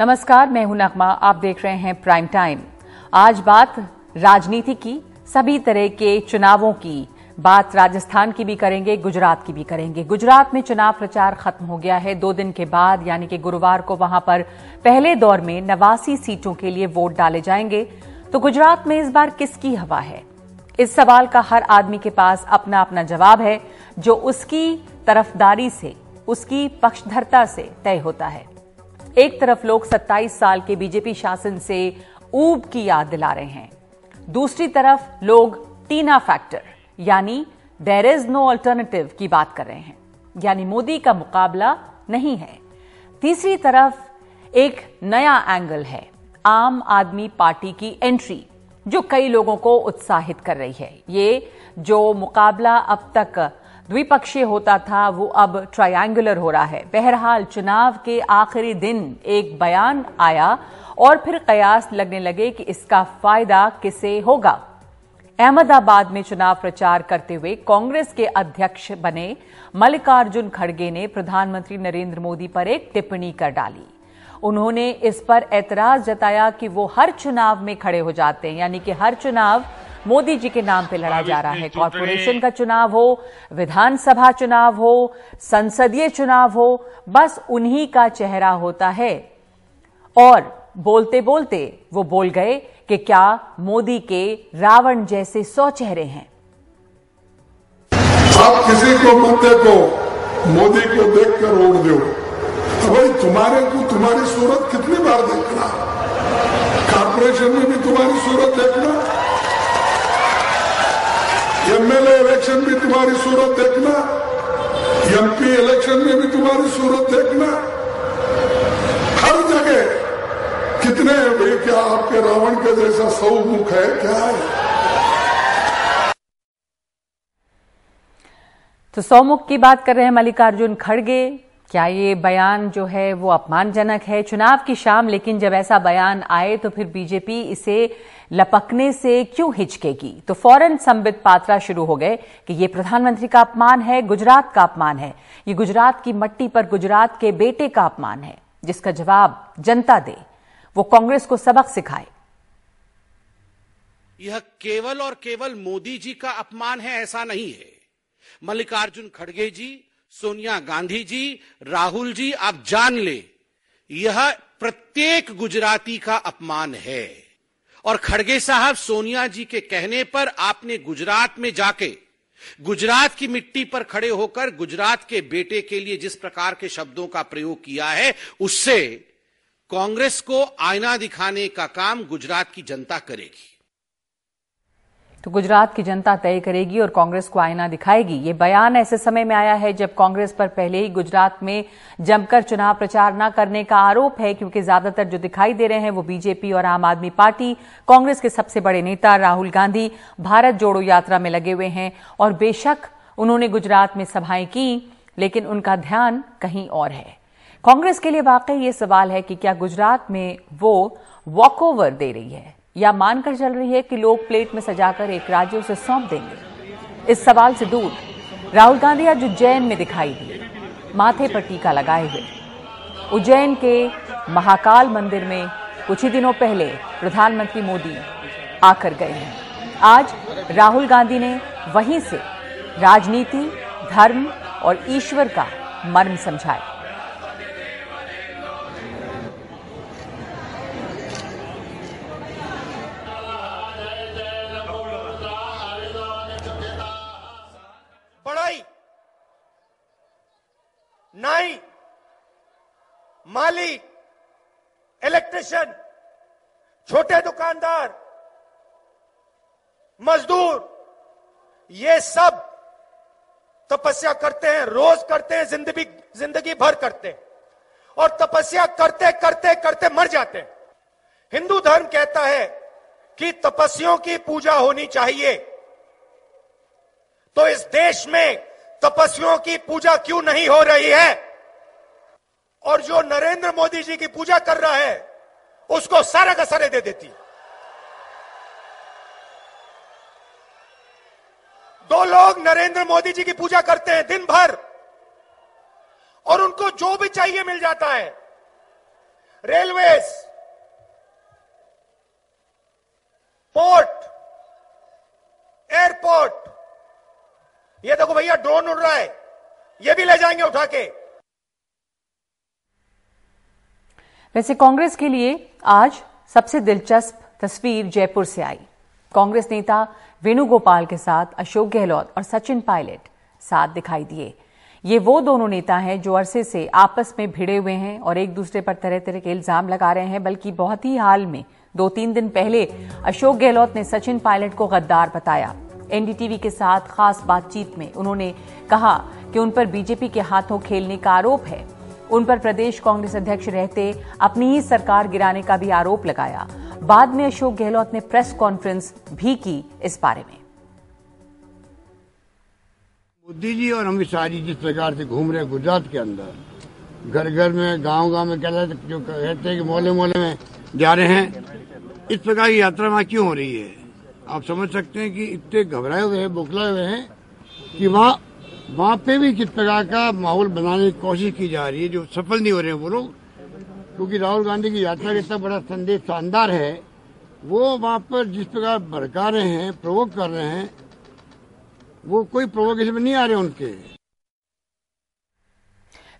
नमस्कार, मैं हूँ नगमा। आप देख रहे हैं प्राइम टाइम आज बात राजनीति की, सभी तरह के चुनावों की। बात राजस्थान की भी करेंगे, गुजरात की भी करेंगे। गुजरात में चुनाव प्रचार खत्म हो गया है। दो दिन के बाद, यानी कि गुरुवार को वहाँ पर पहले दौर में नवासी सीटों के लिए वोट डाले जाएँगे। तो गुजरात में इस बार किसकी हवा है? इस सवाल का हर आदमी के पास अपना अपना जवाब है, जो उसकी तरफदारी से, उसकी पक्षधरता से तय होता है। एक तरफ़ लोग 27 साल के बीजेपी शासन से ऊब की याद दिला रहे हैं। दूसरी तरफ़ लोग टीना फैक्टर, यानी देर इज़ नो अल्टरनेटिव की बात कर रहे हैं। यानी मोदी का मुकाबला नहीं है। तीसरी तरफ़ एक नया एंगल है, आम आदमी पार्टी की एंट्री जो कई लोगों को उत्साहित कर रही है। ये जो मुकाबला अब तक द्विपक्षीय होता था, वो अब ट्रायंगुलर हो रहा है। बहरहाल, चुनाव के आखिरी दिन एक बयान आया और फिर कयास लगने लगे कि इसका फ़ायदा किसे होगा। अहमदाबाद में चुनाव प्रचार करते हुए कांग्रेस के अध्यक्ष बने मल्लिकार्जुन खड़गे ने प्रधानमंत्री नरेंद्र मोदी पर एक टिप्पणी कर डाली। उन्होंने इस पर ऐतराज जताया कि वो हर चुनाव में खड़े हो जाते हैं, यानी कि हर चुनाव मोदी जी के नाम पे लड़ा जा रहा है। कॉरपोरेशन का चुनाव हो विधानसभा चुनाव हो संसदीय चुनाव हो बस उन्हीं का चेहरा होता है। और बोलते बोलते वो बोल गए कि क्या मोदी के रावण जैसे सौ चेहरे हैं। आप किसी को मुद्दे को मोदी को देखकर ओढ़ दो। तो भाई तुम्हारे को तुम्हारी सूरत कितनी बार देखना? कॉरपोरेशन में भी तुम्हारी सूरत देखना? एमएलए इलेक्शन भी तुम्हारी सूरत देखना। एमपी इलेक्शन में भी तुम्हारी सूरत देखना। हर जगह कितने भाई क्या आपके रावण के जैसा सौ मुख है, क्या है? तो सौमुख की बात कर रहे हैं मल्लिकार्जुन खड़गे। क्या ये बयान जो है वो अपमानजनक है? चुनाव की शाम, लेकिन जब ऐसा बयान आए तो फिर बीजेपी इसे लपकने से क्यों हिचकेगी? तो फ़ौरन संबित पात्रा शुरू हो गए कि ये प्रधानमंत्री का अपमान है, गुजरात का अपमान है। ये गुजरात की मट्टी पर गुजरात के बेटे का अपमान है, जिसका जवाब जनता दे। वो कांग्रेस को सबक सिखाए। यह केवल और केवल मोदी जी का अपमान है, ऐसा नहीं है। मल्लिकार्जुन खड़गे जी सोनिया गांधी जी, राहुल जी, आप जान ले, यह प्रत्येक गुजराती का अपमान है। और खड़गे साहब, सोनिया जी के कहने पर आपने गुजरात में जाके, गुजरात की मिट्टी पर खड़े होकर गुजरात के बेटे के लिए जिस प्रकार के शब्दों का प्रयोग किया है, उससे कांग्रेस को आईना दिखाने का काम गुजरात की जनता करेगी। तो गुजरात की जनता तय करेगी और कांग्रेस को आईना दिखाएगी। ये बयान ऐसे समय में आया है जब कांग्रेस पर पहले ही गुजरात में जमकर चुनाव प्रचार न करने का आरोप है, क्योंकि ज़्यादातर जो दिखाई दे रहे हैं वो बीजेपी और आम आदमी पार्टी, कांग्रेस के सबसे बड़े नेता राहुल गांधी, भारत जोड़ो यात्रा में लगे हुए हैं और बेशक उन्होंने गुजरात में सभाएँ की, लेकिन उनका ध्यान कहीं और है। कांग्रेस के लिए वाकई ये सवाल है कि क्या गुजरात में वो वॉकओवर दे रही है? या मानकर चल रही है कि लोग प्लेट में सजाकर एक राज्य उसे सौंप देंगे। इस सवाल से दूर, राहुल गांधी आज उज्जैन में दिखाई दिए। माथे पर टीका लगाए हुए। उज्जैन के महाकाल मंदिर में कुछ ही दिनों पहले प्रधानमंत्री मोदी आकर गए हैं। आज राहुल गांधी ने वहीं से राजनीति, धर्म और ईश्वर का मर्म समझाया। नाई, माली इलेक्ट्रिशियन छोटे दुकानदार, मजदूर, ये सब तपस्या करते हैं, रोज करते हैं, ज़िंदगी ज़िंदगी भर करते हैं। और तपस्या करते करते करते मर जाते हैं। हिंदू धर्म कहता है कि तपस्या की पूजा होनी चाहिए। तो इस देश में तपस्वियों की पूजा क्यों नहीं हो रही है? और जो नरेंद्र मोदी जी की पूजा कर रहा है, उसको सारा का सारे दे देती दो लोग नरेंद्र मोदी जी की पूजा करते हैं दिन भर, और उनको जो भी चाहिए मिल जाता है। रेलवेज, पोर्ट, एयरपोर्ट ये देखो भैया ड्रोन उड़ रहा है। ये भी ले जाएँगे उठा के। वैसे कांग्रेस के लिए आज सबसे दिलचस्प तस्वीर जयपुर से आई। कांग्रेस नेता वेणुगोपाल के साथ अशोक गहलोत और सचिन पायलट साथ दिखाई दिए। ये वो दोनों नेता हैं जो अरसे से आपस में भिड़े हुए हैं और एक दूसरे पर तरह तरह के इल्ज़ाम लगा रहे हैं, बल्कि बहुत ही हाल में दो तीन दिन पहले, अशोक गहलोत ने सचिन पायलट को गद्दार बताया। एनडीटीवी के साथ खास बातचीत में उन्होंने कहा कि उन पर बीजेपी के हाथों खेलने का आरोप है। उन पर प्रदेश कांग्रेस अध्यक्ष रहते अपनी ही सरकार गिराने का भी आरोप लगाया। बाद में अशोक गहलोत ने प्रेस कॉन्फ्रेंस भी की इस बारे में। मोदी जी और अमित शाह जी जिस प्रकार से घूम रहे गुजरात के अंदर घर घर में गाँव गाँव में कहते जो कहते हैं कि मोहल्ले मोहल्ले में जा रहे हैं, इस प्रकार की यात्रा वहाँ क्यों हो रही है? आप समझ सकते हैं कि इतने घबराए हुए हैं, बुखलाए हुए हैं कि वहाँ वहाँ पे भी किस प्रकार का माहौल बनाने की कोशिश की जा रही है, जो सफल नहीं हो रहे हैं वो लोग। क्योंकि राहुल गांधी की यात्रा का इतना बड़ा संदेश शानदार है, वो वहाँ पर जिस प्रकार भड़का रहे हैं प्रवोक कर रहे हैं, वो कोई प्रोवोकेशन में नहीं आ रहे उनके।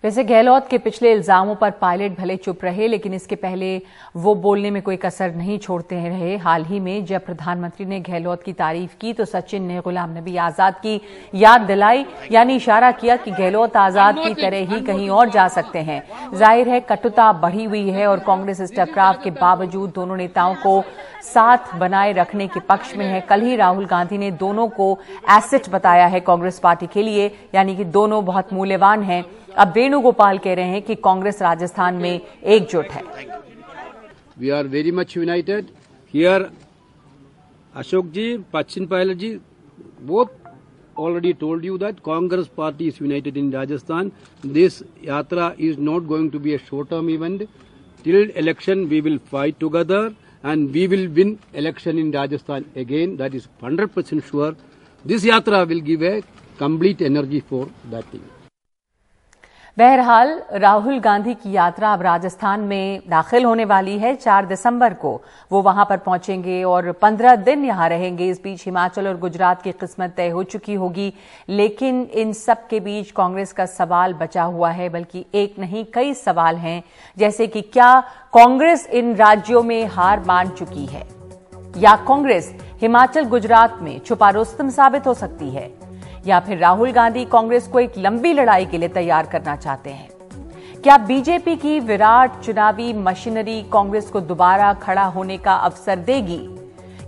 वैसे गहलोत के पिछले इल्जामों पर पायलट भले चुप रहे, लेकिन इसके पहले वो बोलने में कोई कसर नहीं छोड़ते रहे। हाल ही में जब प्रधानमंत्री ने गहलोत की तारीफ़ की तो सचिन ने गुलाम नबी आज़ाद की याद दिलाई, यानी इशारा किया कि गहलोत आज़ाद की तरह ही कहीं और जा सकते हैं। ज़ाहिर है, कटुता बढ़ी हुई है और कांग्रेस इस टकराव के बावजूद दोनों नेताओं को साथ बनाए रखने के पक्ष में है। कल ही राहुल गांधी ने दोनों को एसेट बताया है कांग्रेस पार्टी के लिए, यानी कि दोनों बहुत मूल्यवान हैं। अब वेणुगोपाल कह रहे हैं कि कांग्रेस राजस्थान में एकजुट है। We are very much united here Ashok ji पश्चिम पायलट जी वो already told you that Congress party is united in Rajasthan this yatra is not going to be a short term event till election we will fight together and we will win election in Rajasthan again that is hundred percent sure this yatra will give a complete energy for that thing बहरहाल, राहुल गांधी की यात्रा अब राजस्थान में दाखिल होने वाली है। चार दिसंबर को वो वहाँ पर पहुँचेंगे और पंद्रह दिन यहाँ रहेंगे। इस बीच हिमाचल और गुजरात की किस्मत तय हो चुकी होगी, लेकिन इन सब के बीच कांग्रेस का सवाल बचा हुआ है, बल्कि एक नहीं, कई सवाल हैं, जैसे कि क्या कांग्रेस इन राज्यों में हार मान चुकी है? या कांग्रेस हिमाचल, गुजरात में छुपा रुस्तम साबित हो सकती है? या फिर राहुल गांधी कांग्रेस को एक लंबी लड़ाई के लिए तैयार करना चाहते हैं? क्या बीजेपी की विराट चुनावी मशीनरी कांग्रेस को दोबारा खड़ा होने का अवसर देगी?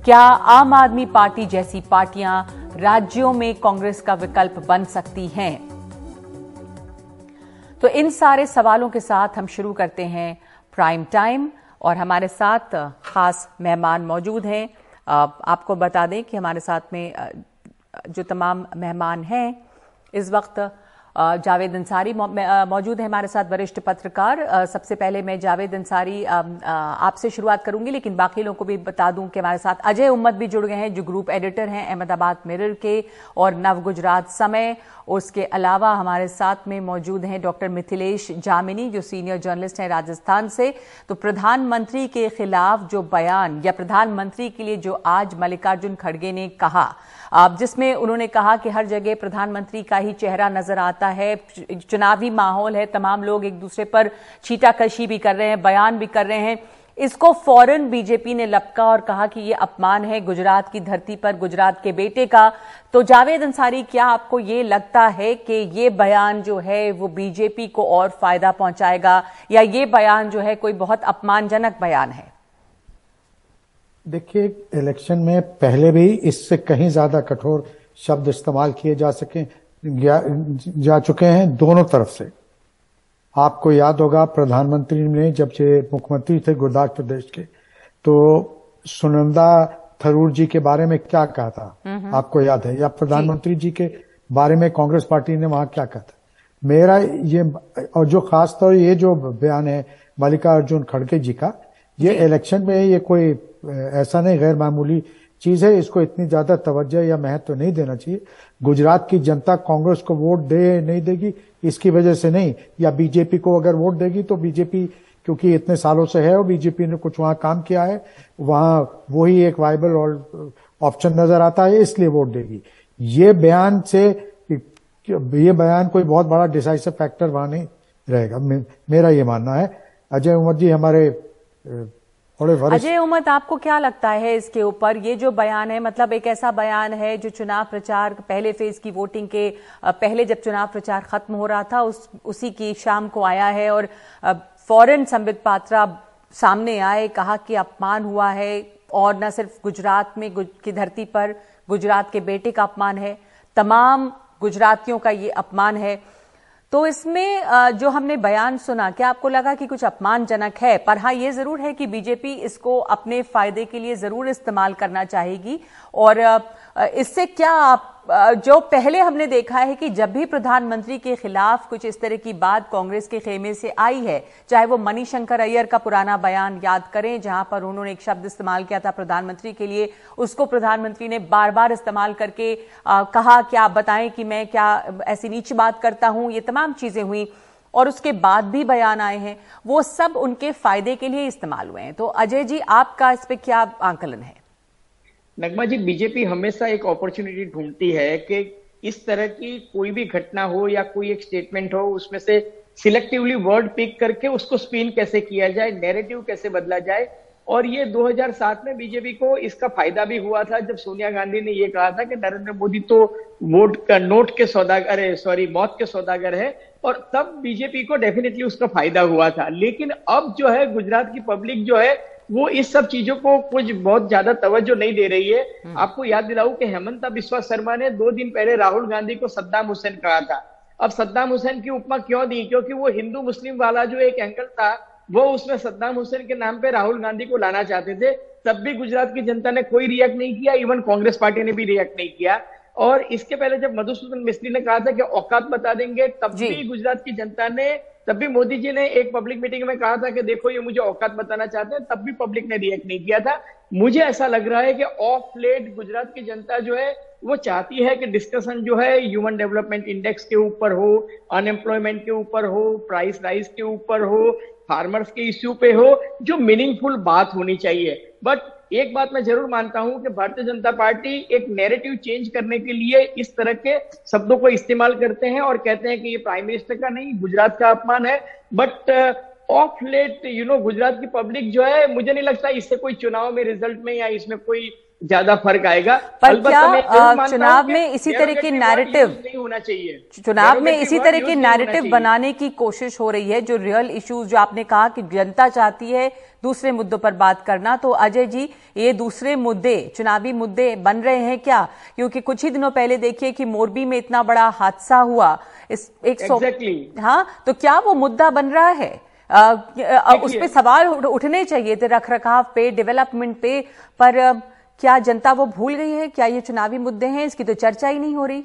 क्या आम आदमी पार्टी जैसी पार्टियाँ राज्यों में कांग्रेस का विकल्प बन सकती हैं? तो इन सारे सवालों के साथ हम शुरू करते हैं प्राइम टाइम, और हमारे साथ खास मेहमान मौजूद हैं। आपको बता दें कि हमारे साथ में जो तमाम मेहमान हैं, इस वक्त जावेद अंसारी मौजूद है हमारे साथ वरिष्ठ पत्रकार। सबसे पहले मैं जावेद अंसारी आपसे शुरुआत करूँगी, लेकिन बाकी लोगों को भी बता दूँ कि हमारे साथ अजय उम्मद भी जुड़ गए हैं, जो ग्रुप एडिटर हैं अहमदाबाद मिरर के और नव गुजरात समय। उसके अलावा हमारे साथ में मौजूद हैं डॉक्टर मिथिलेश जामिनी, जो सीनियर जर्नलिस्ट हैं राजस्थान से। तो प्रधानमंत्री के खिलाफ जो बयान या प्रधानमंत्री के लिए जो आज मल्लिकार्जुन खड़गे ने कहा जिसमें उन्होंने कहा कि हर जगह प्रधानमंत्री का ही चेहरा नज़र आता है, चुनावी माहौल है, तमाम लोग एक दूसरे पर छीटाकशी भी कर रहे हैं, बयान भी कर रहे हैं। इसको फ़ौरन बीजेपी ने लपका और कहा कि यह अपमान है, गुजरात की धरती पर, गुजरात के बेटे का। तो जावेद अंसारी, क्या आपको ये लगता है कि ये बयान जो है, वो बीजेपी को और फ़ायदा पहुंचाएगा? या ये बयान जो है, कोई बहुत अपमानजनक बयान है? देखिए इलेक्शन में पहले भी इससे कहीं ज़्यादा कठोर शब्द इस्तेमाल किए जा सके जा चुके हैं दोनों तरफ़ से। आपको याद होगा प्रधानमंत्री ने जब से मुख्यमंत्री थे गुजरात प्रदेश के तो सुनंदा थरूर जी के बारे में क्या कहा था? आपको याद है? या प्रधानमंत्री जी के बारे में कांग्रेस पार्टी ने वहाँ क्या कहा था? मेरा ये और जो खास तौर ये जो बयान है मल्लिकार्जुन खड़गे जी का ये इलेक्शन में ये कोई ऐसा नहीं गैर मामूली चीज़ है, इसको इतनी ज़्यादा तवज्जो या महत्व तो नहीं देना चाहिए। गुजरात की जनता कांग्रेस को वोट दे, नहीं देगी, इसकी वजह से नहीं। या बीजेपी को अगर वोट देगी तो बीजेपी, क्योंकि इतने सालों से है और बीजेपी ने कुछ वहाँ काम किया है, वहाँ वही एक वाइबल ऑप्शन नज़र आता है, इसलिए वोट देगी। ये बयान से, ये बयान कोई बहुत बड़ा डिसाइसिव फैक्टर वहाँ नहीं रहेगा। मेरा ये मानना है। अजय उमर जी, हमारे अजय उमर आपको क्या लगता है इसके ऊपर? ये जो बयान है मतलब एक ऐसा बयान है जो चुनाव प्रचार पहले फ़ेज़ की वोटिंग के पहले जब चुनाव प्रचार खत्म हो रहा था उस उसी की शाम को आया है और फ़ौरन संबित पात्रा सामने आए कहा कि अपमान हुआ है और न सिर्फ़ गुजरात में गुज, की धरती पर गुजरात के बेटे का अपमान है। तमाम गुजरातियों का ये अपमान है। तो इसमें जो हमने बयान सुना, क्या आपको लगा कि कुछ अपमानजनक है? पर हाँ ये ज़रूर है कि बीजेपी इसको अपने फ़ायदे के लिए ज़रूर इस्तेमाल करना चाहेगी। और इससे क्या आप जो पहले हमने देखा है कि जब भी प्रधानमंत्री के खिलाफ कुछ इस तरह की बात कांग्रेस के खेमे से आई है चाहे वो मनीशंकर अय्यर का पुराना बयान याद करें जहाँ पर उन्होंने एक शब्द इस्तेमाल किया था प्रधानमंत्री के लिए उसको प्रधानमंत्री ने बार बार इस्तेमाल करके आ, कहा कि आप बताएँ कि मैं क्या ऐसी नीच बात करता हूँ? ये तमाम चीज़ें हुई और उसके बाद भी बयान आए हैं। वो सब उनके फ़ायदे के लिए इस्तेमाल हुए हैं। तो अजय जी आपका इस पर क्या आंकलन है? नगमा जी, बीजेपी हमेशा एक अपॉर्चुनिटी ढूंढती है कि इस तरह की कोई भी घटना हो या कोई एक स्टेटमेंट हो, उसमें से सिलेक्टिवली वर्ड पिक करके उसको स्पिन कैसे किया जाए नैरेटिव कैसे बदला जाए। और ये 2007 में बीजेपी को इसका फ़ायदा भी हुआ था, जब सोनिया गांधी ने ये कहा था कि नरेंद्र मोदी तो वोट का नोट के सौदागर है सॉरी मौत के सौदागर है, और तब बीजेपी को डेफिनेटली उसका फ़ायदा हुआ था। लेकिन अब जो है, गुजरात की पब्लिक जो है वो इस सब चीज़ों को कुछ बहुत ज़्यादा तवज्जो नहीं दे रही है। हम्म। आपको याद दिलाऊं कि हेमंता बिस्वा शर्मा ने दो दिन पहले राहुल गांधी को सद्दाम हुसैन कहा था। अब सद्दाम हुसैन की उपमा क्यों दी? क्योंकि वो हिंदू मुस्लिम वाला जो एक एंगल था वो उसमें सद्दाम हुसैन के नाम पे राहुल गांधी को लाना चाहते थे। तब भी गुजरात की जनता ने कोई रिएक्ट नहीं किया इवन कांग्रेस पार्टी ने भी रिएक्ट नहीं किया। और इसके पहले जब मधुसूदन मिस्त्री ने कहा था कि औकात बता देंगे तब भी गुजरात की जनता ने तब भी मोदी जी ने एक पब्लिक मीटिंग में कहा था कि देखो, ये मुझे औकात बताना चाहते हैं। तब भी पब्लिक ने रिएक्ट नहीं किया था। मुझे ऐसा लग रहा है कि ऑफ़ लेट गुजरात की जनता जो है, वो चाहती है कि डिस्कशन जो है ह्यूमन डेवलपमेंट इंडेक्स के ऊपर हो अनएम्प्लॉयमेंट के ऊपर हो प्राइस राइज के ऊपर हो फार्मर्स के इश्यू पे हो, जो मीनिंगफुल बात होनी चाहिए। बट एक बात मैं ज़रूर मानता हूँ कि भारतीय जनता पार्टी एक नैरेटिव चेंज करने के लिए इस तरह के शब्दों को इस्तेमाल करते हैं और कहते हैं कि ये प्राइम मिनिस्टर का नहीं, गुजरात का अपमान है। But of late you know Gujarat की पब्लिक जो है, मुझे नहीं लगता इससे कोई चुनाव में रिज़ल्ट में या इसमें कोई ज़्यादा फ़र्क आएगा। पर क्या चुनाव में इसी तरह के नैरेटिव नहीं होना चाहिए। चुनाव में इसी तरह के नैरेटिव बनाने की कोशिश हो रही है जो रियल इश्यूज़ जो आपने कहा कि जनता चाहती है दूसरे मुद्दों पर बात करना। तो अजय जी ये दूसरे मुद्दे चुनावी मुद्दे बन रहे हैं क्या? क्योंकि कुछ ही दिनों पहले देखिए कि मोरबी में इतना बड़ा हादसा हुआ। इस एक सौ exactly. हाँ तो क्या वो मुद्दा बन रहा है? आ, आ, उस पर सवाल उठने चाहिए थे रख रखाव पे डेवलपमेंट पे पर क्या जनता वो भूल गई है? क्या ये चुनावी मुद्दे हैं? इसकी तो चर्चा ही नहीं हो रही।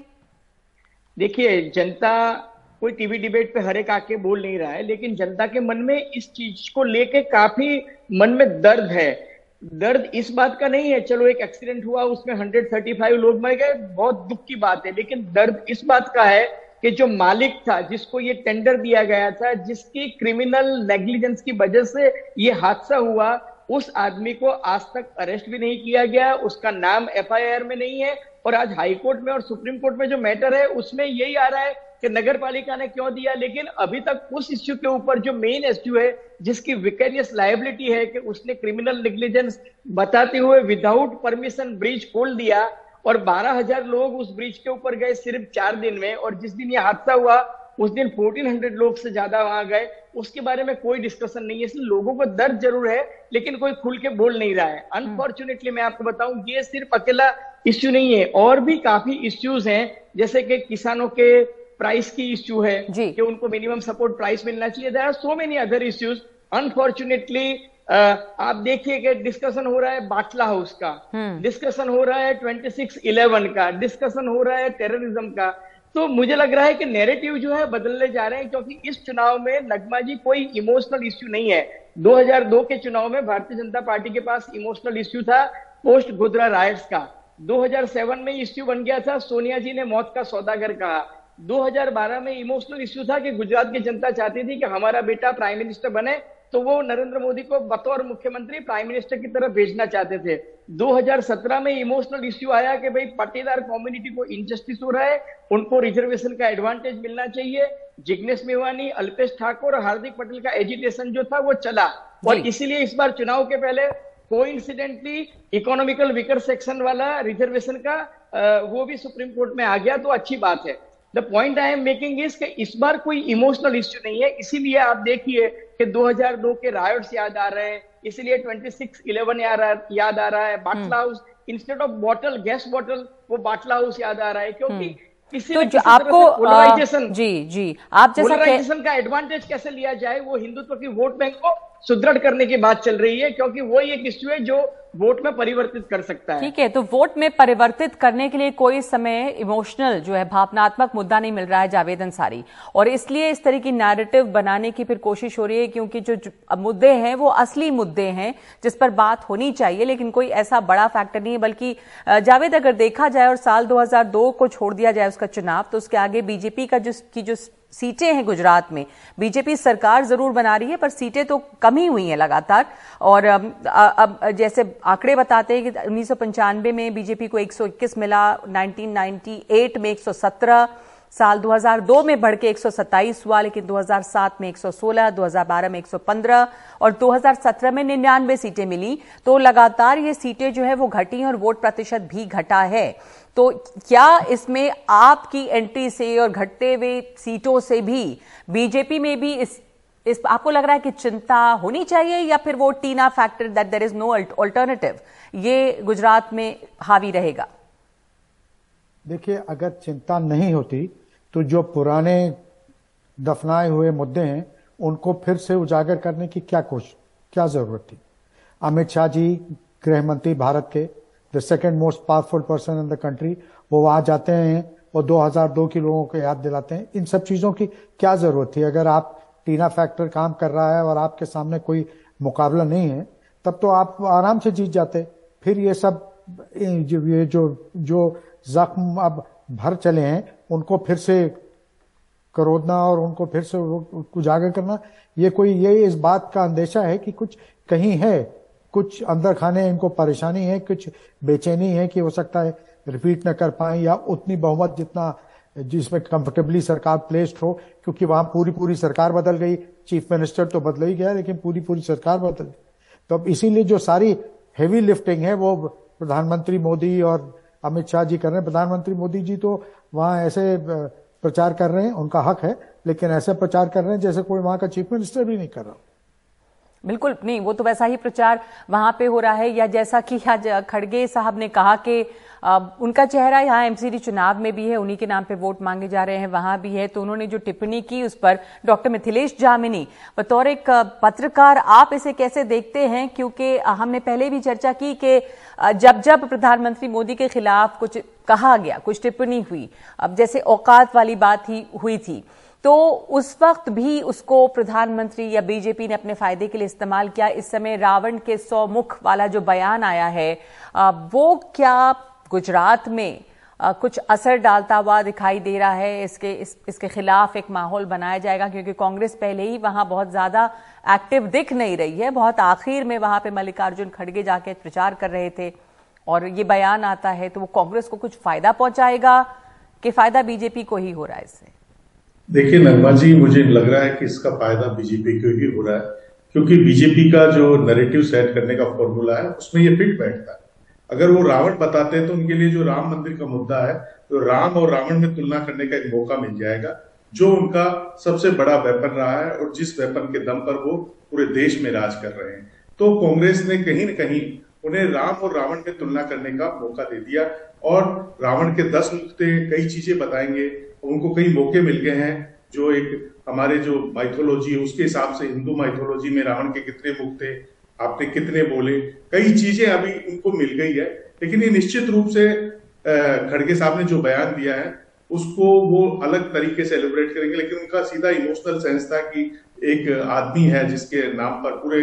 देखिए, जनता कोई टीवी डिबेट पे हरे आके बोल नहीं रहा है, लेकिन जनता के मन में इस चीज़ को लेके काफ़ी मन में दर्द है। दर्द इस बात का नहीं है, चलो एक एक्सीडेंट हुआ, उसमें 135 लोग मर गए, बहुत दुख की बात है, लेकिन दर्द इस बात का है कि जो मालिक था, जिसको ये टेंडर दिया गया था, जिसकी क्रिमिनल नेग्लिजेंस की वजह से ये हादसा हुआ उस आदमी को आज तक अरेस्ट भी नहीं किया गया, उसका नाम एफआईआर में नहीं है और आज हाई कोर्ट में और सुप्रीम कोर्ट में जो मैटर है, उसमें यही आ रहा है कि नगर पालिका ने क्यों दिया, लेकिन अभी तक उस इश्यू के ऊपर जो मेन इश्यू है, जिसकी विकेरियस लाइबिलिटी है कि उसने क्रिमिनल निग्लिजेंस बताते हुए विदाउट परमिशन ब्रिज खोल दिया और बारह हज़ार लोग उस ब्रिज के ऊपर गए सिर्फ़ चार दिन में और जिस दिन ये हादसा हुआ उस दिन 1400 लोग से ज़्यादा वहाँ गए। उसके बारे में कोई डिस्कशन नहीं है। इसलिए लोगों को दर्द ज़रूर है लेकिन कोई खुल के बोल नहीं रहा है। अनफॉर्चुनेटली मैं आपको बताऊँ ये सिर्फ़ अकेला इश्यू नहीं है। और भी काफ़ी इश्यूज़ हैं जैसे कि किसानों के प्राइस की इश्यू है कि उनको मिनिमम सपोर्ट प्राइस मिलना चाहिए। There are so many other issues unfortunately आप देखिए कि डिस्कशन हो रहा है बाटला हाउस का। डिस्कशन हम्म। हो रहा है ट्वेंटी सिक्स इलेवन का। डिस्कशन हो रहा है टेररिज्म का। तो मुझे लग रहा है कि नेरेटिव जो है बदलने जा रहे हैं, क्योंकि इस चुनाव में नगमा जी कोई इमोशनल इश्यू नहीं है। 2002 के चुनाव में भारतीय जनता पार्टी के पास इमोशनल इश्यू था पोस्ट गोदरा राइट्स का। 2007 में इश्यू बन गया था, सोनिया जी ने मौत का सौदागर कहा। 2012 में इमोशनल इश्यू था कि गुजरात की जनता चाहती थी कि हमारा बेटा प्राइम मिनिस्टर बने तो वो नरेंद्र मोदी को बतौर मुख्यमंत्री प्राइम मिनिस्टर की तरफ़ भेजना चाहते थे। 2017 में इमोशनल इश्यू आया कि भाई पाटीदार कम्युनिटी को इनजस्टिस हो रहा है उनको रिजर्वेशन का एडवांटेज मिलना चाहिए। जिग्नेश मेवानी अल्पेश ठाकुर और हार्दिक पटेल का एजिटेशन जो था वो चला। और इसीलिए इस बार चुनाव के पहले कोइंसिडेंटली इकोनॉमिकल विकर सेक्शन वाला रिजर्वेशन का वो भी सुप्रीम कोर्ट में आ गया तो अच्छी बात है। The point I am making is कि इस बार कोई इमोशनल इश्यू नहीं है। इसीलिए आप देखिए कि 2002 के रायोट्स याद आ रहे हैं। इसीलिए 26 11 याद आ रहा है। Batla House instead of bottle gas bottle वो बाटला हाउस याद आ रहा है। क्योंकि हम्म। किसी तो जो आपको पोलराइजेशन जी जी। आप जैसा पोलराइजेशन का एडवांटेज कैसे लिया जाए वो हिंदुत्व की वोट बैंक को सुदृढ़ करने की बात चल रही है। क्योंकि वही एक इश्यू है जो वोट में परिवर्तित कर सकता है। ठीक है तो वोट में परिवर्तित करने के लिए कोई समय इमोशनल जो है, भावनात्मक मुद्दा नहीं मिल रहा है जावेद अंसारी और इसलिए इस तरह की नैरेटिव बनाने की फिर कोशिश हो रही है, क्योंकि जो मुद्दे हैं, वो असली मुद्दे हैं, जिस पर बात होनी चाहिए, लेकिन कोई ऐसा बड़ा फैक्टर नहीं है, बल्कि जावेद अगर देखा जाए और साल 2002 को छोड़ दिया जाए उसका चुनाव तो उसके आगे बीजेपी का जो की जो सीटें हैं गुजरात में। बीजेपी सरकार ज़रूर बना रही है पर सीटें तो कम ही हुई हैं लगातार। और अब जैसे आंकड़े बताते हैं कि उन्नीस सौ पंचानबे में बीजेपी को 121 मिला 1998 में 117 साल 2002 में बढ़ के 127 हुआ लेकिन 2007 में 116, 2012 में 115 और 2017 में निन्यानवे सीटें मिली। तो लगातार ये सीटें जो है वो घटी और वोट प्रतिशत भी घटा है। तो क्या इसमें आपकी एंट्री से और घटते हुए सीटों से भी बीजेपी में भी इस इस, आपको लग रहा है कि चिंता होनी चाहिए या फिर वो TINA factor that there is no alternative ये गुजरात में हावी रहेगा? देखिए, अगर चिंता नहीं होती तो जो पुराने दफनाए हुए मुद्दे हैं, उनको फिर से उजागर करने की क्या कोशिश क्या ज़रूरत थी? अमित शाह जी, गृह मंत्री भारत के the second most powerful person in the country वो वहाँ जाते हैं और 2002 के लोगों को याद दिलाते हैं। इन सब चीज़ों की क्या ज़रूरत थी? अगर आप टीना फैक्टर काम कर रहा है और आपके सामने कोई मुकाबला नहीं है, तब तो आप आराम से जीत जाते। फिर ये सब, ये जो जो जख्म अब भर चले हैं, उनको फिर से करोदना और उनको फिर से उजागर करना, ये कोई, ये इस बात का अंदेशा है कि कुछ कहीं है कुछ अंदर खाने इनको परेशानी है, कुछ बेचैनी है कि हो सकता है रिपीट न कर पाए या उतनी बहुमत जितना, जिसमें कंफर्टेबली सरकार प्लेस्ड हो, क्योंकि वहाँ पूरी पूरी सरकार बदल गई। चीफ मिनिस्टर तो बदल ही गया, लेकिन पूरी पूरी सरकार बदल गई। तो अब इसीलिए जो सारी हेवी लिफ्टिंग है, वो प्रधानमंत्री मोदी और अमित शाह जी कर रहे हैं। प्रधानमंत्री मोदी जी तो वहाँ ऐसे प्रचार कर रहे हैं, उनका हक है, लेकिन ऐसे प्रचार कर रहे हैं जैसे कोई वहाँ का चीफ मिनिस्टर भी नहीं कर रहा। बिल्कुल, नहीं, वो तो वैसा ही प्रचार वहाँ पे हो रहा है। या जैसा कि आज खड़गे साहब ने कहा कि उनका चेहरा यहाँ एमसीडी चुनाव में भी है, उन्हीं के नाम पे वोट मांगे जा रहे हैं, वहाँ भी है। तो उन्होंने जो टिप्पणी की, उस पर डॉक्टर मिथिलेश जामिनी बतौर एक पत्रकार, आप इसे कैसे देखते हैं? क्योंकि हमने पहले भी चर्चा की कि जब जब प्रधानमंत्री मोदी के खिलाफ कुछ कहा गया, कुछ टिप्पणी हुई, अब जैसे औकात वाली बात ही, हुई थी। तो उस वक्त भी उसको प्रधानमंत्री या बीजेपी ने अपने फ़ायदे के लिए इस्तेमाल किया। इस समय रावण के सौ मुख वाला जो बयान आया है वो क्या गुजरात में कुछ असर डालता हुआ दिखाई दे रहा है? इसके इस, इसके खिलाफ एक माहौल बनाया जाएगा क्योंकि कांग्रेस पहले ही वहाँ बहुत ज़्यादा एक्टिव दिख नहीं रही है। बहुत आखिर में वहाँ पे मल्लिकार्जुन खड़गे जाके प्रचार कर रहे थे और ये बयान आता है तो वो कांग्रेस को कुछ फ़ायदा पहुंचाएगा? कि फ़ायदा बीजेपी को ही हो रहा है इससे? देखिए नरमा जी, मुझे लग रहा है कि इसका फ़ायदा बीजेपी को ही हो रहा है, क्योंकि बीजेपी का जो नरेटिव सेट करने का फॉर्मूला है, उसमें ये फिट बैठता है। अगर वो रावण बताते हैं तो उनके लिए जो राम मंदिर का मुद्दा है तो राम और रावण में तुलना करने का एक मौका मिल जाएगा, जो उनका सबसे बड़ा वेपन रहा है, और जिस वेपन के दम पर वो पूरे देश में राज कर रहे हैं। तो कांग्रेस ने कहीं न कहीं उन्हें राम और रावण में तुलना करने का मौका दे दिया, और रावण के दस नुकते कई चीज़ें बताएँगे उनको कई मौके मिल गए हैं जो एक हमारे जो माइथोलॉजी है, उसके हिसाब से हिंदू माइथोलॉजी में रावण के कितने मुख थे, आपने कितने बोले, कई चीज़ें अभी उनको मिल गई है। लेकिन ये निश्चित रूप से खड़गे साहब ने जो बयान दिया है, उसको वो अलग तरीके से सेलिब्रेट करेंगे। लेकिन उनका सीधा इमोशनल सेंस था कि एक आदमी है जिसके नाम पर पूरे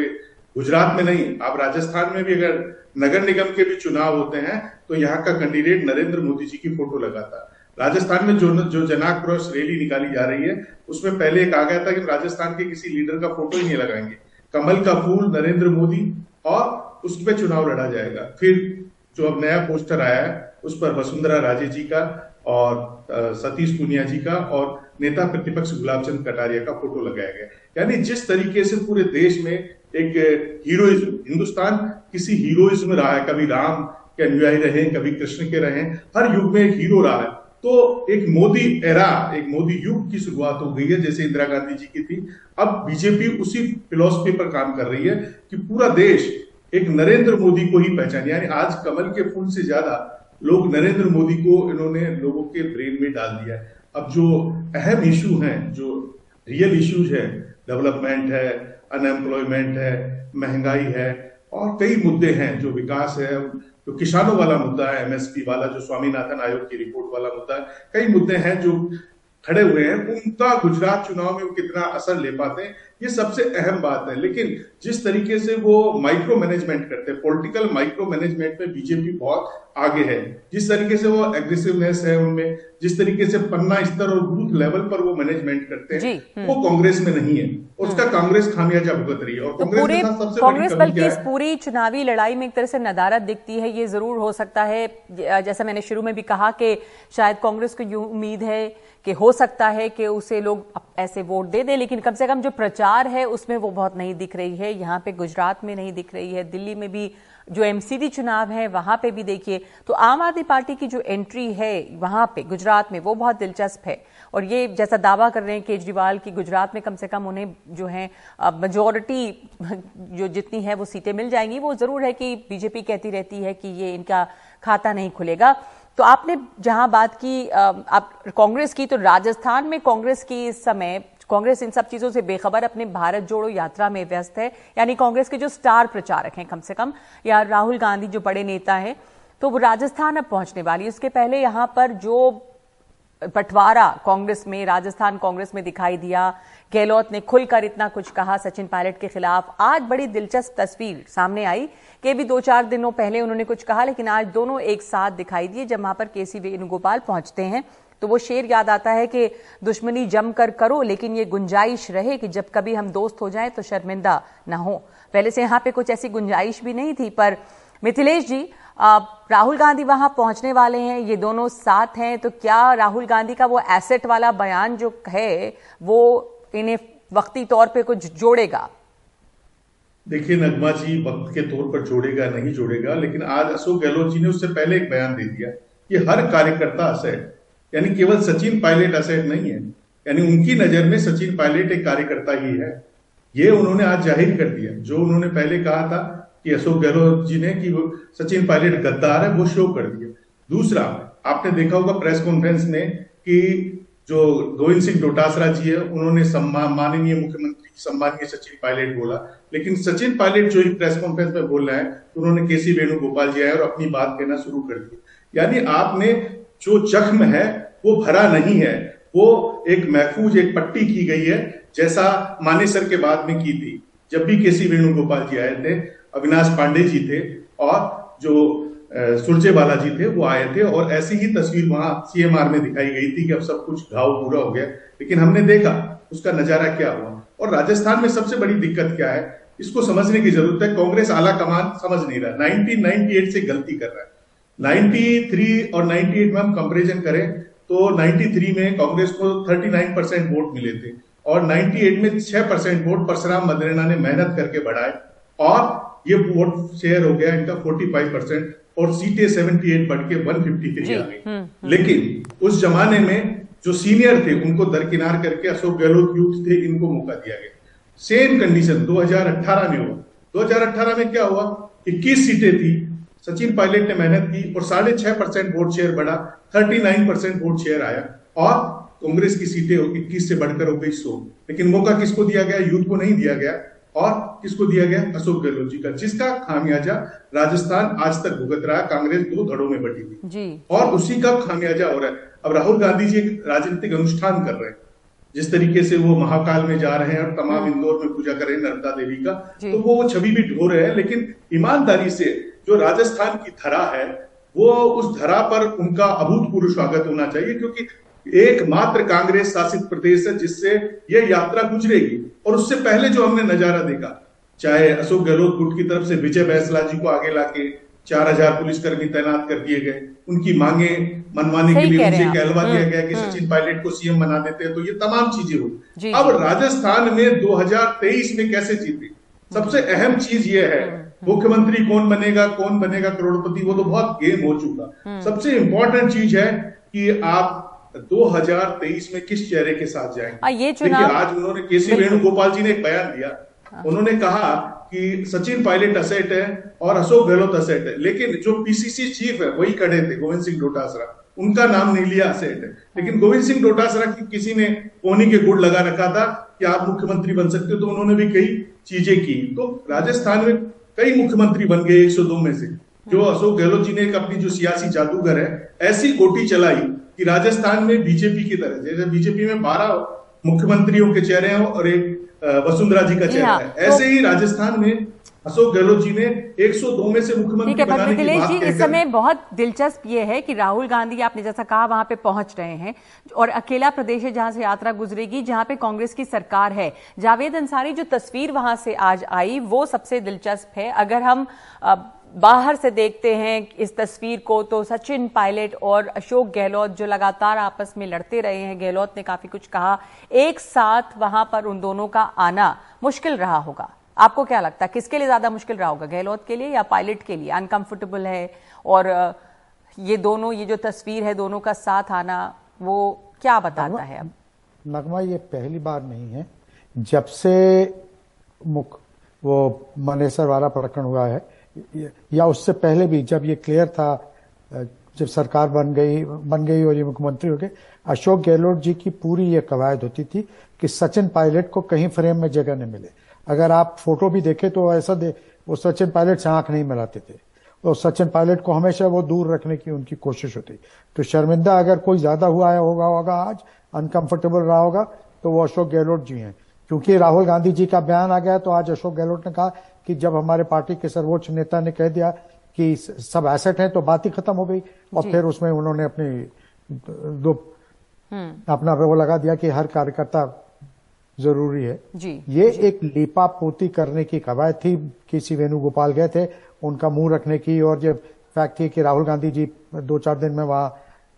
गुजरात में नहीं, आप राजस्थान में भी अगर नगर निगम के भी चुनाव होते हैं तो यहाँ का कैंडिडेट नरेंद्र मोदी जी की फ़ोटो लगाता। राजस्थान में जो जो जनाक्रोश रैली निकाली जा रही है, उसमें पहले कहा गया था कि राजस्थान के किसी लीडर का फ़ोटो ही नहीं लगाएँगे। कमल का फूल, नरेंद्र मोदी और उस पर चुनाव लड़ा जाएगा। फिर जो अब नया पोस्टर आया है, उस पर वसुंधरा राजे जी का और सतीश पुनिया जी का और नेता प्रतिपक्ष गुलाब चंद कटारिया का फ़ोटो लगाया गया। यानी जिस तरीके से पूरे देश में एक हीरोइज्म, हिंदुस्तान किसी हीरोइज्म रहा है, कभी राम के अनुयायी रहे, कभी कृष्ण के रहे, हर युग में एक हीरो रहा है। तो एक मोदी एरा एक मोदी युग की शुरुआत हो गई है, जैसे इंदिरा गांधी जी की थी। अब बीजेपी उसी फिलोसफी पर काम कर रही है कि पूरा देश एक नरेंद्र मोदी को ही पहचान। यानी आज कमल के फूल से ज़्यादा लोग नरेंद्र मोदी को इन्होंने लोगों के ब्रेन में डाल दिया है। अब जो अहम इशू हैं, जो रियल इश्यूज़ है डेवलपमेंट है अनएम्प्लॉयमेंट है, महँगाई है, और कई मुद्दे हैं जो विकास है जो किसानों वाला मुद्दा है एमएसपी वाला, जो स्वामीनाथन आयोग की रिपोर्ट वाला मुद्दा है। कई मुद्दे हैं जो खड़े हुए हैं, उनका गुजरात चुनाव में वो कितना असर ले पाते हैं, ये सबसे अहम बात है। लेकिन जिस तरीके से वो माइक्रो मैनेजमेंट करते हैं पॉलिटिकल माइक्रो मैनेजमेंट में बीजेपी बहुत आगे है। जिस तरीके से वो एग्रेसिवनेस है उनमें जिस तरीके से पन्ना स्तर और बूथ लेवल पर वो मैनेजमेंट करते हैं हम्म। वो कांग्रेस में नहीं है। उसका हम्म। कांग्रेस खामियाजा भुगत रही है। और तो पूरे कांग्रेस बल्कि इस पूरी चुनावी लड़ाई में एक तरह से नदारत दिखती है ये ज़रूर हो सकता है। जैसा मैंने शुरू में भी कहा कि शायद कांग्रेस को यूँ उम्मीद है कि हो सकता है कि उसे लोग ऐसे वोट दे दे लेकिन कम से कम जो प्रचार है उसमें वो बहुत नहीं दिख रही है। यहाँ पे गुजरात में नहीं दिख रही है दिल्ली में भी जो एमसीडी चुनाव है वहाँ पे भी देखिए तो आम आदमी पार्टी की जो एंट्री है वहाँ पे गुजरात में, वो बहुत दिलचस्प है। और ये जैसा दावा कर रहे हैं केजरीवाल की गुजरात में कम से कम उन्हें जो है मेजोरिटी जो जितनी है वो सीटें मिल जाएँगी। वो ज़रूर है कि बीजेपी कहती रहती है कि ये इनका खाता नहीं खुलेगा। तो आपने जहाँ बात की आप कांग्रेस की तो राजस्थान में कांग्रेस की इस समय, कांग्रेस इन सब चीज़ों से बेखबर अपने भारत जोड़ो यात्रा में व्यस्त है। यानी कांग्रेस के जो स्टार प्रचारक हैं कम से कम, या राहुल गांधी जो बड़े नेता हैं तो वो राजस्थान अब पहुँचने वाली उसके पहले यहाँ पर जो बंटवारा कांग्रेस में, राजस्थान कांग्रेस में दिखाई दिया। गहलोत ने खुलकर इतना कुछ कहा सचिन पायलट के खिलाफ। आज बड़ी दिलचस्प तस्वीर सामने आई। कि भी दो चार दिनों पहले उन्होंने कुछ कहा, लेकिन आज दोनों एक साथ दिखाई दिए। जब वहाँ पर के सी वेणुगोपाल पहुँचते हैं तो वो शेर याद आता है कि दुश्मनी जमकर करो, लेकिन ये गुंजाइश रहे कि जब कभी हम दोस्त हो जाएँ तो शर्मिंदा ना हो। पहले से यहाँ पे कुछ ऐसी गुंजाइश भी नहीं थी, पर मिथिलेश जी राहुल गांधी वहाँ पहुँचने वाले हैं, ये दोनों साथ हैं तो क्या राहुल गांधी का वो एसेट वाला बयान जो है, वो इन्हें वक्ती तौर पे कुछ जोड़ेगा? देखिए, नगमा जी वक्त के तौर पर जोड़ेगा, नहीं जोड़ेगा, लेकिन आज अशोक गहलोत जी ने उससे पहले एक बयान दे दिया कि हर कार्यकर्ता असेट यानी केवल सचिन पायलट असेट नहीं है, यानी उनकी नज़र में सचिन पायलट एक कार्यकर्ता ही है। ये उन्होंने आज ज़ाहिर कर दिया, जो उन्होंने पहले कहा था कि अशोक गहलोत जी ने कि सचिन पायलट गद्दार है, वो शो कर दिया दूसरा, आपने देखा होगा प्रेस कॉन्फ्रेंस में कि जो गोविंद सिंह डोटासरा जी है, उन्होंने माननीय मुख्यमंत्री सम्मानीय सचिन पायलट बोला। लेकिन सचिन पायलट जो ही प्रेस कॉन्फ्रेंस में बोल रहे हैं, उन्होंने केसी वेणुगोपाल जी आए और अपनी बात कहना शुरू कर दी यानी आपने जो जख्म है, वो भरा नहीं है। वो एक महफूज, एक पट्टी की गई है, जैसा मानेसर के बाद में की थी। जब भी के सी वेणुगोपाल जी आए थे अविनाश पांडे जी थे और जो सुरजेवाला जी थे, वो आए थे और ऐसी ही तस्वीर वहाँ सीएमआर में दिखाई गई थी कि अब सब कुछ घाव पूरा हो गया। लेकिन हमने देखा, उसका नज़ारा क्या हुआ? और राजस्थान में सबसे बड़ी दिक्कत क्या है? इसको समझने की ज़रूरत है। कांग्रेस आला कमान समझ नहीं रहा। 1998 से गलती कर रहा है। 93 और 98 में हम कंपेरिजन करें तो 93 में कांग्रेस को 39 परसेंट वोट मिले थे और 98 में 6 परसेंट वोट परशुराम मदरेना ने मेहनत करके बढ़ाए और ये वोट शेयर हो गया इनका 45 परसेंट और सीटें 78 बढ़ के 153 आ गई। हम्म, हम्म। लेकिन उस जमाने में जो सीनियर थे उनको दरकिनार करके अशोक गहलोत यूथ थे इनको मौका दिया गया। सेम कंडीशन 2018 में हुआ। 2018 में क्या हुआ? 21 सीटें थी सचिन पायलट ने मेहनत की और साढ़े छह परसेंट वोट शेयर बढ़ा thirty nine percent vote share आया। और कांग्रेस की सीटें इक्कीस से बढ़कर हो गई सौ। लेकिन मौका किसको दिया गया? यूथ को नहीं दिया गया। और किसको दिया गया? अशोक गहलोत जी का जिसका खामियाजा राजस्थान आज तक भुगत रहा कांग्रेस दो धड़ों में बटी थी। जी। और उसी का खामियाजा हो रहा है। अब राहुल गांधी जी एक राजनीतिक अनुष्ठान कर रहे हैं। जिस तरीके से वो महाकाल में जा रहे हैं और तमाम हाँ। इंदौर में पूजा कर रहे हैं नर्मदा देवी का तो वो छवि भी ढो रहे हैं लेकिन ईमानदारी से जो राजस्थान की धरा है वो उस धरा पर उनका अभूतपूर्व स्वागत होना चाहिए क्योंकि एकमात्र कांग्रेस शासित प्रदेश है जिससे यह यात्रा गुजरेगी। और उससे पहले जो हमने नज़ारा देखा चाहे अशोक गहलोत गुट की तरफ़ से विजय बैसला जी को आगे लाके चार हज़ार पुलिसकर्मी तैनात कर दिए गए। उनकी मांगे मनवाने के लिए उनसे कहलवा दिया गया कि सचिन पायलट को सीएम बना देते हैं तो ये तमाम चीज़ें हुई अब राजस्थान में 2023 में कैसे जीते? सबसे अहम चीज़ ये है मुख्यमंत्री कौन बनेगा कौन बनेगा करोड़पति वो तो बहुत गेम हो चुका। सबसे इंपॉर्टेंट चीज़ है कि आप 2023 में किस चेहरे के साथ जाएँगे? ये चुनाव आज उन्होंने केसी वेणुगोपाल जी ने एक बयान दिया। उन्होंने कहा कि सचिन पायलट असेट है और अशोक गहलोत असेट है। लेकिन जो पीसीसी चीफ है वही खड़े थे गोविंद सिंह डोटासरा। उनका नाम नहीं लिया असेट है। लेकिन गोविंद सिंह डोटासरा की किसी ने कोनी के गुड़ लगा रखा था कि आप मुख्यमंत्री बन सकते हो तो उन्होंने भी कई चीज़ें की। तो राजस्थान में कई मुख्यमंत्री बन गए 102 में से। जो अशोक गहलोत जी ने एक अपनी जो सियासी जादूगर है ऐसी गोटी चलाई कि राजस्थान में बीजेपी की तरह जैसे बीजेपी में बारह मुख्यमंत्रियों के चेहरे हैं और एक वसुंधरा जी का चेहरा हाँ, है। तो, ऐसे ही राजस्थान में अशोक गहलोत जी ने 102 में से मुख्यमंत्री बनाने की बात जी इस समय बहुत दिलचस्प ये है कि राहुल गांधी आपने जैसा कहा वहाँ पे पहुँच रहे हैं और अकेला प्रदेश है जहाँ से यात्रा गुजरेगी जहाँ पे कांग्रेस की सरकार है। जावेद अंसारी जो तस्वीर वहाँ से आज आई वो सबसे दिलचस्प है। अगर हम बाहर से देखते हैं इस तस्वीर को तो सचिन पायलट और अशोक गहलोत जो लगातार आपस में लड़ते रहे हैं, गहलोत ने काफ़ी कुछ कहा। एक साथ वहाँ पर उन दोनों का आना मुश्किल रहा होगा। आपको क्या लगता है, किसके लिए ज़्यादा मुश्किल रहा होगा, गहलोत के लिए या पायलट के लिए? अनकंफर्टेबल है और ये दोनों, ये जो तस्वीर है दोनों का साथ आना, वो क्या बताता है? अब नगमा, ये पहली बार नहीं है। जब से मुख, वो मनेसर वाला प्रकरण हुआ है या उससे पहले भी जब ये क्लियर था जब सरकार बन गई बन गई और ये मुख्यमंत्री हो गए, अशोक गहलोत जी की पूरी ये कवायद होती थी कि सचिन पायलट को कहीं फ्रेम में जगह नहीं मिले। अगर आप फ़ोटो भी देखे तो ऐसा दे, वो सचिन पायलट से आँख नहीं मिलाते थे। तो सचिन पायलट को हमेशा वो दूर रखने की उनकी कोशिश होती। तो शर्मिंदा अगर कोई ज़्यादा हुआ होगा होगा आज अनकंफर्टेबल रहा होगा तो वो अशोक गहलोत जी हैं। क्योंकि राहुल गांधी जी का बयान आ गया तो आज अशोक गहलोत ने कहा कि जब हमारे पार्टी के सर्वोच्च नेता ने कह दिया कि सब एसेट है तो बात ही खत्म हो गई। और फिर उसमें उन्होंने अपनी दो हम्म। अपना वो लगा दिया कि हर कार्यकर्ता ज़रूरी है। जी, ये जी. एक लिपा पोती करने की कवायद थी। किसी वेणुगोपाल गए थे उनका मुँह रखने की और जब फैक्ट थी कि राहुल गांधी जी दो चार दिन में वहाँ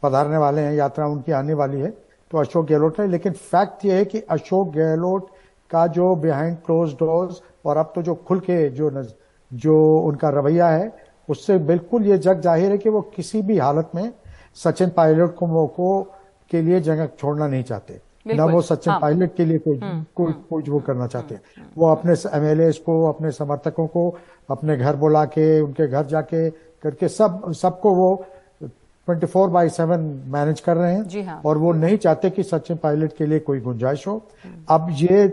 पधारने वाले हैं यात्रा उनकी आने वाली है तो अशोक गहलोत ने लेकिन फैक्ट ये है कि अशोक गहलोत का जो बिहाइंड क्लोज डोर्स और अब तो जो खुल के जो नज, जो उनका रवैया है उससे बिल्कुल ये जग ज़ाहिर है कि वो किसी भी हालत में सचिन पायलट को, को के लिए जगह छोड़ना नहीं चाहते। न वो सचिन हाँ। पायलट के लिए कोई हम्म, कोई हम्म। कोई वो करना चाहते। हैं हम्म, वो अपने एमएलए को अपने समर्थकों को अपने घर बुला के उनके घर जाके करके सब सबको वो 24 फोर बाई सेवन मैनेज कर रहे हैं। हाँ। और वो नहीं चाहते कि सचिन पायलट के लिए कोई गुंजाइश हो। अब ये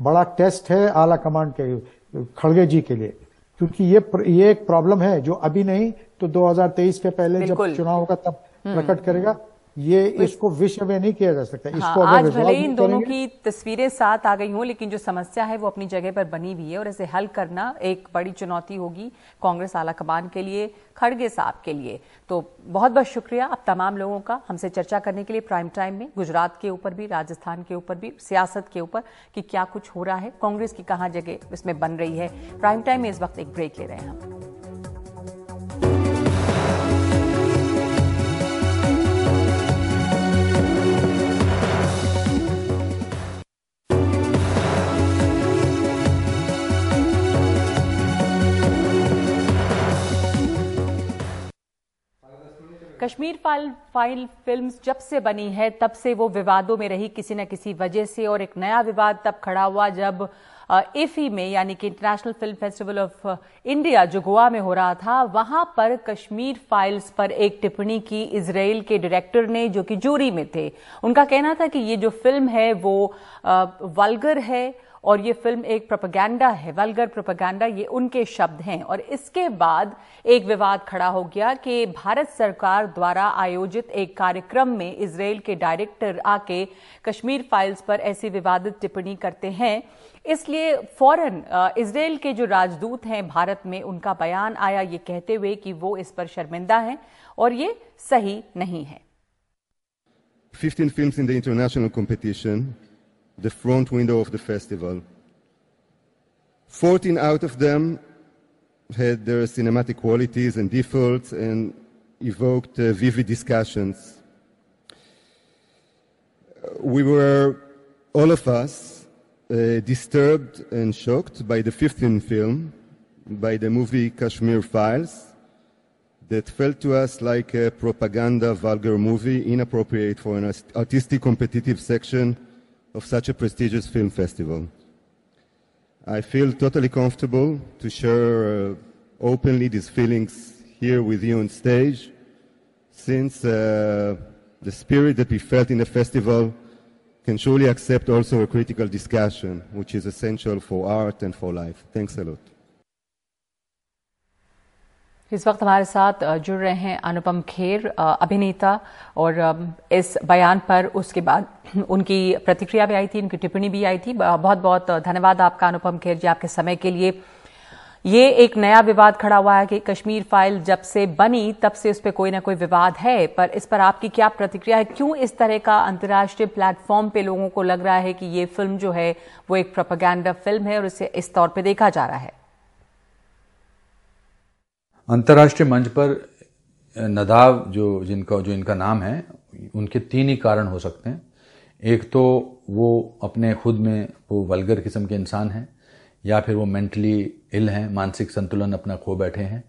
बड़ा टेस्ट है आला कमांड के खड़गे जी के लिए। क्योंकि ये ये एक प्रॉब्लम है जो अभी नहीं तो 2023 के पहले जब चुनाव होगा तब प्रकट करेगा। ये इसको विश्व में नहीं किया जा सकता। हाँ, इसको आज भले ही इन दोनों की तस्वीरें साथ आ गई हों लेकिन जो समस्या है वो अपनी जगह पर बनी हुई है और इसे हल करना एक बड़ी चुनौती होगी कांग्रेस आला कमान के लिए खड़गे साहब के लिए। तो बहुत बहुत शुक्रिया अब तमाम लोगों का हमसे चर्चा करने के लिए प्राइम टाइम में गुजरात के ऊपर भी राजस्थान के ऊपर भी सियासत के ऊपर कि क्या कुछ हो रहा है कांग्रेस की कहाँ जगह इसमें बन रही है। प्राइम टाइम में इस वक्त एक ब्रेक ले रहे हैं हम। कश्मीर फ़ाइल फ़ाइल फिल्म्स जब से बनी है, तब से वो विवादों में रही किसी न किसी वजह से और एक नया विवाद तब खड़ा हुआ जब इफी में, यानी कि international film festival of India जो गोवा में हो रहा था, वहाँ पर कश्मीर फाइल्स पर एक टिप्पणी की इसराइल के डायरेक्टर ने जो कि जूरी में थे। उनका कहना था कि ये जो फ़िल्म है वो वल्गर है और ये फ़िल्म एक प्रोपगैंडा है वलगर प्रोपगैंडा ये उनके शब्द हैं। और इसके बाद एक विवाद खड़ा हो गया कि भारत सरकार द्वारा आयोजित एक कार्यक्रम में इसराइल के डायरेक्टर आके कश्मीर फाइल्स पर ऐसी विवादित टिप्पणी करते हैं। इसलिए फ़ौरन इसराइल के जो राजदूत हैं भारत में, उनका बयान आया ये कहते हुए कि वो इस पर शर्मिंदा हैं और ये सही नहीं है। 15 films in the international competition the front window of the festival. 14 out of them had their cinematic qualities and defaults and evoked uh, vivid discussions. We were, all of us, uh, disturbed and shocked by the 15th film, by the movie Kashmir Files, that felt to us like a propaganda vulgar movie, inappropriate for an artistic competitive section of such a prestigious film festival. I feel totally comfortable to share uh, openly these feelings here with you on stage, since uh, the spirit that we felt in the festival can surely accept also a critical discussion, which is essential for art and for life. Thanks a lot. इस वक्त हमारे साथ जुड़ रहे हैं अनुपम खेर अभिनेता और इस बयान पर उसके बाद उनकी प्रतिक्रिया भी आई थी, उनकी टिप्पणी भी आई थी। बहुत बहुत धन्यवाद आपका अनुपम खेर जी आपके समय के लिए। ये एक नया विवाद खड़ा हुआ है कि कश्मीर फ़ाइल जब से बनी, तब से उस पर कोई ना कोई विवाद है, पर इस पर आपकी क्या प्रतिक्रिया है? क्यों इस तरह का अंतर्राष्ट्रीय प्लेटफॉर्म पे लोगों को लग रहा है कि ये फ़िल्म जो है, वो एक प्रोपागैंडा फ़िल्म है और इसे इस तौर पे देखा जा रहा है? अंतर्राष्ट्रीय मंच पर नदाव जो जिनका, जो इनका नाम है, उनके तीन ही कारण हो सकते हैं। एक तो वो अपने खुद में वो वलगर किस्म के इंसान हैं, या फिर वो मेंटली इल हैं, मानसिक संतुलन अपना खो बैठे हैं,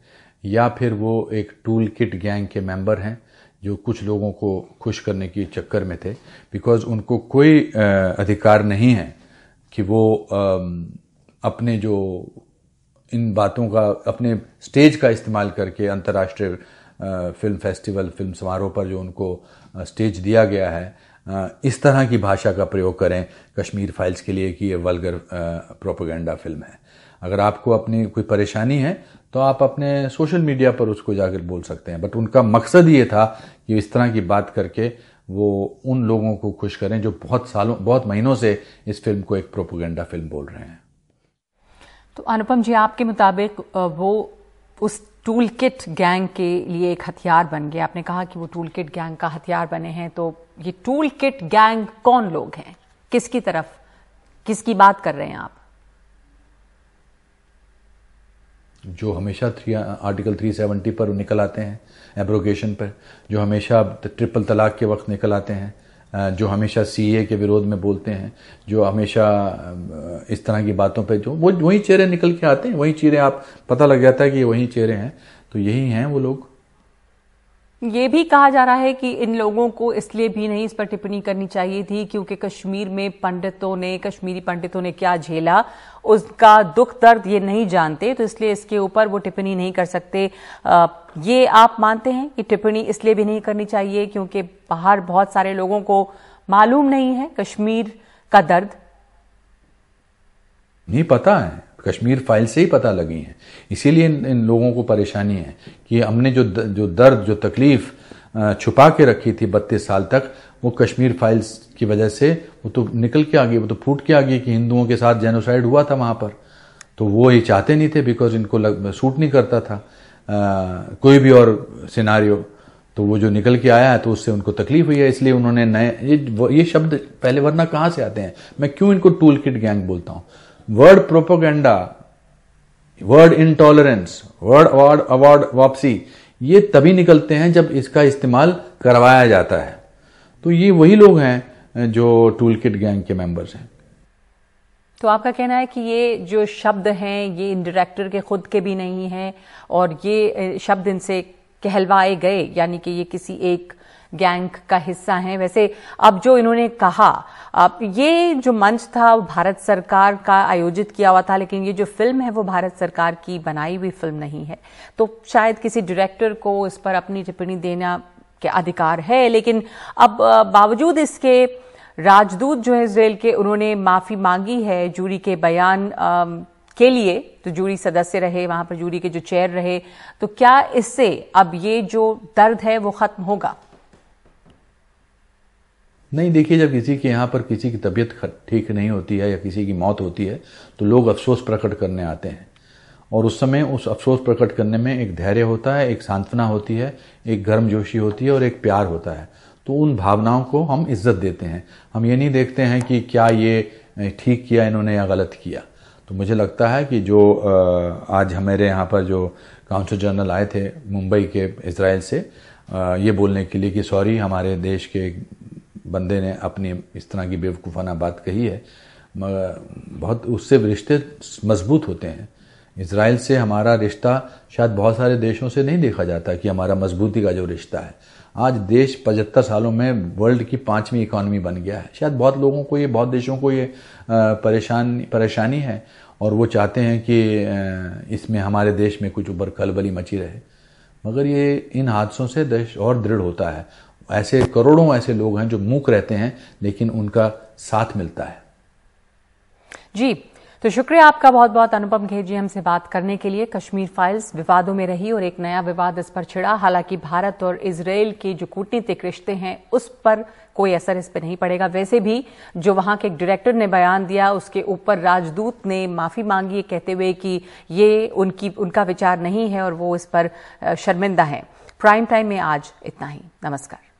या फिर वो एक टूल किट गैंग के मेंबर हैं, जो कुछ लोगों को खुश करने की चक्कर में थे। बिकॉज़ उनको कोई अधिकार नहीं है कि वो अपने जो इन बातों का, अपने स्टेज का इस्तेमाल करके अंतर्राष्ट्रीय फ़िल्म फेस्टिवल, फ़िल्म समारोह पर जो उनको स्टेज दिया गया है इस तरह की भाषा का प्रयोग करें कश्मीर फाइल्स के लिए कि ये वलगर प्रोपोगंडा फ़िल्म है। अगर आपको अपनी कोई परेशानी है तो आप अपने सोशल मीडिया पर उसको जाकर बोल सकते हैं। बट उनका मकसद ये था कि इस तरह की बात करके वो उन लोगों को खुश करें जो बहुत सालों, बहुत महीनों से इस फ़िल्म को एक प्रोपोगंडा फ़िल्म बोल रहे हैं। तो अनुपम जी, आपके मुताबिक वो उस टूल किट गैंग के लिए एक हथियार बन गया। आपने कहा कि वो टूल किट गैंग का हथियार बने हैं तो ये टूल किट गैंग कौन लोग हैं? किसकी तरफ़? किसकी बात कर रहे हैं आप? जो हमेशा थ्री आर्टिकल 370 पर निकल आते हैं एब्रोगेशन पर, जो हमेशा ट्रिपल तलाक के वक्त निकल आते हैं जो हमेशा सीए के विरोध में बोलते हैं, जो हमेशा इस तरह की बातों पे जो, वो वही चेहरे निकल के आते हैं, वही चेहरे आप, पता लग जाता है कि वही चेहरे हैं। तो यही हैं वो लोग। ये भी कहा जा रहा है कि इन लोगों को इसलिए भी नहीं इस पर टिप्पणी करनी चाहिए थी क्योंकि कश्मीर में पंडितों ने कश्मीरी पंडितों ने क्या झेला? उसका दुख दर्द ये नहीं जानते तो इसलिए इसके ऊपर वो टिप्पणी नहीं कर सकते। आ, ये आप मानते हैं कि टिप्पणी इसलिए भी नहीं करनी चाहिए क्योंकि बाहर बहुत सारे लोगों को मालूम नहीं है कश्मीर का दर्द। नहीं पता है। कश्मीर फ़ाइल से ही पता लगी हैं। इसीलिए इन, इन लोगों को परेशानी है कि हमने जो द, जो दर्द जो तकलीफ़ छुपा के रखी थी बत्तीस साल तक वो कश्मीर फाइल्स की वजह से वो तो निकल के आ गई वो तो फूट के आ गई कि हिंदुओं के साथ जेनोसाइड हुआ था वहाँ पर। तो वो ये चाहते नहीं थे बिकॉज़ इनको लग, सूट नहीं करता था। आ, कोई भी और सिनारियो तो वो जो निकल के आया है तो उससे उनको तकलीफ़ हुई है इसलिए उन्होंने नए ये ये शब्द पहले वरना कहाँ से आते हैं? मैं क्यों इनको टूल किट गैंग बोलता हूँ? Word propaganda word intolerance word award award वापसी, ये तभी निकलते हैं जब इसका इस्तेमाल करवाया जाता है। तो ये वही लोग हैं जो टूल किट गैंग के मेंबर्स हैं। तो आपका कहना है कि ये जो शब्द हैं, ये इन डायरेक्टर के खुद के भी नहीं हैं, और ये शब्द इनसे कहलवाए गए, यानी कि ये किसी एक गैंग का हिस्सा हैं। वैसे अब जो इन्होंने कहा ये जो मंच था भारत सरकार का आयोजित किया हुआ था, लेकिन ये जो फ़िल्म है, वो भारत सरकार की बनाई हुई फ़िल्म नहीं है। तो शायद किसी डायरेक्टर को इस पर अपनी टिप्पणी देना के अधिकार है, लेकिन अब बावजूद इसके, राजदूत जो है इसराइल के, उन्होंने माफ़ी मांगी है जूरी के बयान के लिए। तो जूरी सदस्य रहे, वहाँ पर जूरी के जो चेयर रहे। तो क्या इससे अब ये जो दर्द है, वो खत्म होगा? नहीं, देखिए, जब किसी के यहाँ पर किसी की तबीयत ठीक नहीं होती है या किसी की मौत होती है तो लोग अफसोस प्रकट करने आते हैं। और उस समय उस अफसोस प्रकट करने में एक धैर्य होता है, एक सांत्वना होती है, एक गर्मजोशी होती है और एक प्यार होता है। तो उन भावनाओं को हम इज़्ज़त देते हैं। हम ये नहीं देखते हैं कि क्या ये ठीक किया इन्होंने या गलत किया। तो मुझे लगता है कि जो आज हमारे यहाँ पर जो काउंसिल जनरल आए थे मुंबई के, इसराइल से ये बोलने के लिए कि सॉरी, हमारे देश के बंदे ने अपनी इस तरह की बेवकूफ़ाना बात कही है, मगर बहुत उससे रिश्ते मज़बूत होते हैं। इसराइल से हमारा रिश्ता शायद बहुत सारे देशों से नहीं देखा जाता कि हमारा मजबूती का जो रिश्ता है। आज देश पचहत्तर सालों में वर्ल्ड की पांचवी इकोनॉमी बन गया है। शायद बहुत लोगों को ये, बहुत देशों को ये परेशान, परेशानी है, और वो चाहते हैं कि इसमें हमारे देश में कुछ ऊपर खलबली मची रहे। मगर ये इन हादसों से देश और दृढ़ होता है ऐसे करोड़ों ऐसे लोग हैं जो मूक रहते हैं, लेकिन उनका साथ मिलता है। जी तो शुक्रिया आपका बहुत बहुत अनुपम खेर जी हमसे बात करने के लिए। कश्मीर फाइल्स विवादों में रही और एक नया विवाद इस पर छिड़ा। हालाँकि भारत और इसराइल के जो कूटनीतिक रिश्ते हैं, उस पर कोई असर इस पर नहीं पड़ेगा। वैसे भी जो वहाँ के एक डायरेक्टर ने बयान दिया, उसके ऊपर राजदूत ने माफ़ी मांगी कहते हुए कि ये उनकी, उनका विचार नहीं है और वो इस पर शर्मिंदा है। प्राइम टाइम में आज इतना ही। नमस्कार।